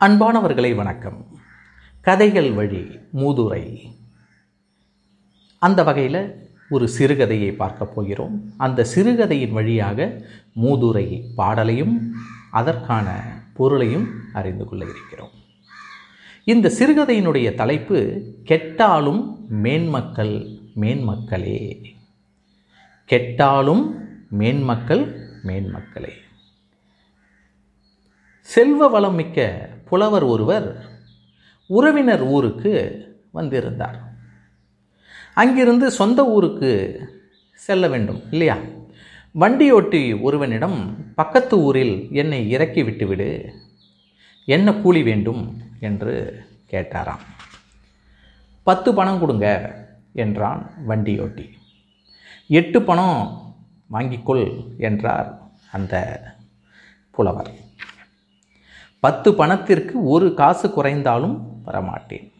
அன்பானவர்களை வணக்கம். கதைகள் வழி மூதுரை. அந்த வகையில் ஒரு சிறுகதையை பார்க்க போகிறோம். அந்த சிறுகதையின் வழியாக மூதுரை பாடலையும் அதற்கான பொருளையும் அறிந்து கொள்ள இருக்கிறோம். இந்த சிறுகதையினுடைய தலைப்பு கெட்டாலும் மேன்மக்கள் மேன்மக்களே. கெட்டாலும் மேன்மக்கள் மேன்மக்களே. செல்வ வளம் மிக்க புலவர் ஒருவர் உறவினர் ஊருக்கு வந்திருந்தார். அங்கிருந்து சொந்த ஊருக்கு செல்ல வேண்டும் இல்லையா? வண்டியோட்டி ஒருவனிடம் பக்கத்து ஊரில் என்னை இறக்கி விட்டுவிடு என்ன கூலி வேண்டும் என்று கேட்டாராம். பத்து பணம் கொடுங்க என்றான் வண்டியோட்டி. எட்டு பணம் வாங்கிக்கொள் என்றார் அந்த புலவர். பத்து பணத்திற்கு ஒரு காசு குறைந்தாலும் வரமாட்டேன்.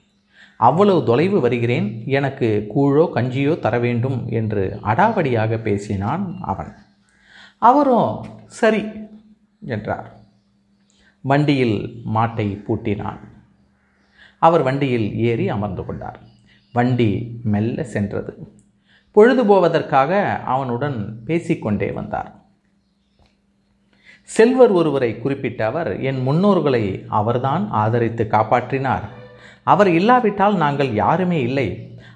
அவ்வளவு தொலைவு வருகிறேன் எனக்கு கூழோ கஞ்சியோ தர வேண்டும் என்று அடாவடியாக பேசினான் அவன். அவரும் சரி என்றார். வண்டியில் மாட்டை பூட்டினான். அவர் வண்டியில் ஏறி அமர்ந்து கொண்டார். வண்டி மெல்ல சென்றது. பொழுது போவதற்காக அவனுடன் பேசிக்கொண்டே வந்தார். செல்வர் ஒருவரை குறிப்பிட்ட அவர் என் முன்னோர்களை அவர்தான் ஆதரித்து காப்பாற்றினார். அவர் இல்லாவிட்டால் நாங்கள் யாருமே இல்லை.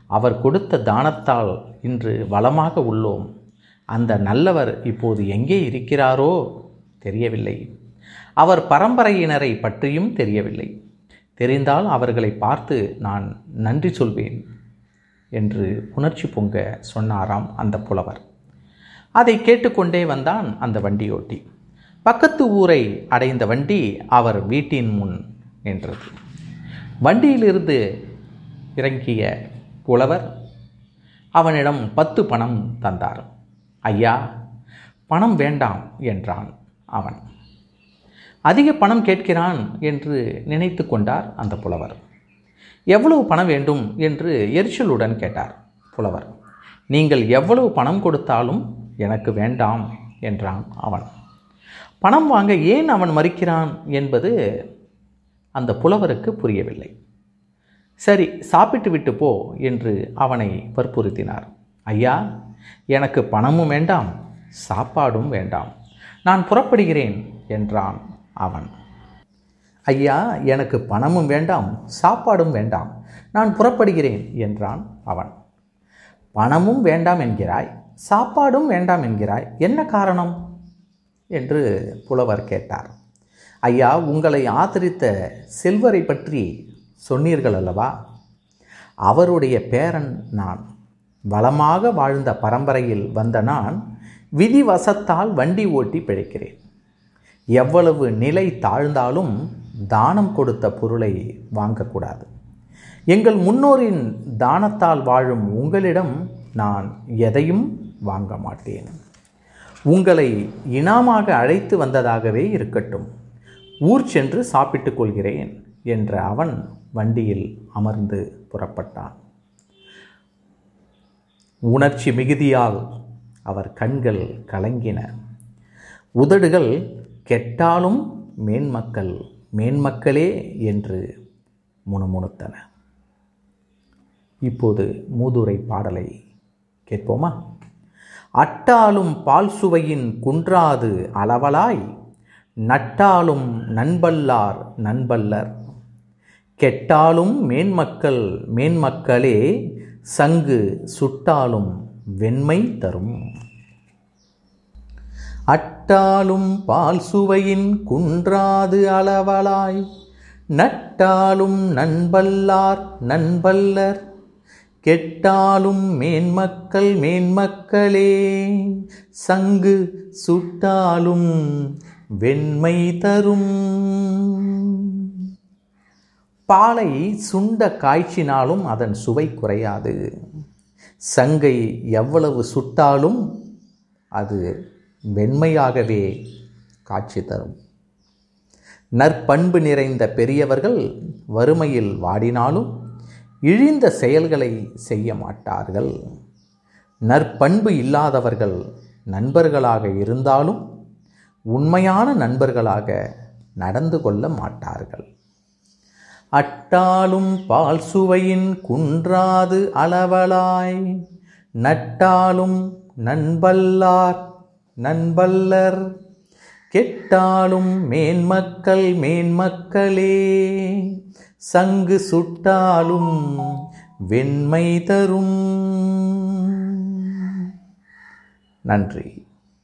அவர் கொடுத்த தானத்தால் இன்று வளமாக உள்ளோம். அந்த நல்லவர் இப்போது எங்கே இருக்கிறாரோ தெரியவில்லை. அவர் பரம்பரையினரை பற்றியும் தெரியவில்லை. தெரிந்தால் அவர்களை பார்த்து நான் நன்றி சொல்வேன் என்று உணர்ச்சி பொங்க சொன்னாராம் அந்த புலவர். அதை கேட்டுக்கொண்டே வந்தான் அந்த வண்டியோட்டி. பக்கத்து ஊரை அடைந்த வண்டி அவர் வீட்டின் முன் நின்றது. வண்டியிலிருந்து இறங்கிய புலவர் அவனிடம் பத்து பணம் தந்தார். ஐயா பணம் வேண்டாம் என்றான் அவன். அதிக பணம் கேட்கிறான் என்று நினைத்து கொண்டார் அந்த புலவர். எவ்வளவு பணம் வேண்டும்? என்று எரிச்சலுடன் கேட்டார் புலவர். நீங்கள் எவ்வளவு பணம் கொடுத்தாலும் எனக்கு வேண்டாம் என்றான் அவன். பணம் வாங்க ஏன் அவன் மறுக்கிறான் என்பது அந்த புலவருக்கு புரியவில்லை. சரி சாப்பிட்டு விட்டு போ என்று அவனை வற்புறுத்தினார். ஐயா எனக்கு பணமும் வேண்டாம் சாப்பாடும் வேண்டாம் நான் புறப்படுகிறேன் என்றான் அவன். ஐயா எனக்கு பணமும் வேண்டாம் சாப்பாடும் வேண்டாம் நான் புறப்படுகிறேன் என்றான் அவன். பணமும் வேண்டாம் என்கிறாய் சாப்பாடும் வேண்டாம் என்கிறாய் என்ன காரணம்? என்று புலவர் கேட்டார். ஐயா உங்களை ஆதரித்த செல்வரை பற்றி சொன்னீர்கள் அல்லவா? அவருடைய பேரன் நான். வளமாக வாழ்ந்த பரம்பரையில் வந்த நான் விதிவசத்தால் வண்டி ஓட்டி பிழைக்கிறேன். எவ்வளவு நிலை தாழ்ந்தாலும் தானம் கொடுத்த பொருளை வாங்கக்கூடாது. எங்கள் முன்னோரின் தானத்தால் வாழும் உங்களிடம் நான் எதையும் வாங்க மாட்டேன். உங்களை இனாமாக அழைத்து வந்ததாகவே இருக்கட்டும். ஊர் சென்று சாப்பிட்டுக் கொள்கிறேன் என்ற அவன் வண்டியில் அமர்ந்து புறப்பட்டான். உணர்ச்சி மிகுதியால் அவர் கண்கள் கலங்கின. உதடுகள் கெட்டாலும் மேன்மக்கள் மேன்மக்களே என்று முணுமுணுத்தன. இப்போது மூதுரை பாடலை கேட்போமா? அட்டாலும் பால் சுவையின் குன்றாது அளவலாய் நட்டாலும் நண்பல்லார் நண்பல்லர். கெட்டாலும் மேன்மக்கள் மேன்மக்களே சங்கு சுட்டாலும் வெண்மை தரும். அட்டாலும் பால் சுவையின் குன்றாது அளவலாய் நட்டாலும் நண்பல்லார் நண்பல்லர். கெட்டாலும் மேன்மக்கள் மேன்மக்களே சங்கு சுட்டாலும் வெண்மை தரும். பாலை சுண்ட காய்ச்சினாலும் அதன் சுவை குறையாது. சங்கை எவ்வளவு சுட்டாலும் அது வெண்மையாகவே காட்சி தரும். நற்பண்பு நிறைந்த பெரியவர்கள் வறுமையில் வாடினாலும் இழிந்த செயல்களை செய்ய மாட்டார்கள். நற்பண்பு இல்லாதவர்கள் நண்பர்களாக இருந்தாலும் உண்மையான நண்பர்களாக நடந்து கொள்ள மாட்டார்கள். அட்டாலும் பால் சுவையின் குன்றாது அளவலாய் நட்டாலும் நண்பல்லார் நண்பல்லர் கெட்டாலும் மேன்மக்கள் மேன்மக்களே சங்கு சுட்டாலும் வெண்மை தரும். நன்றி.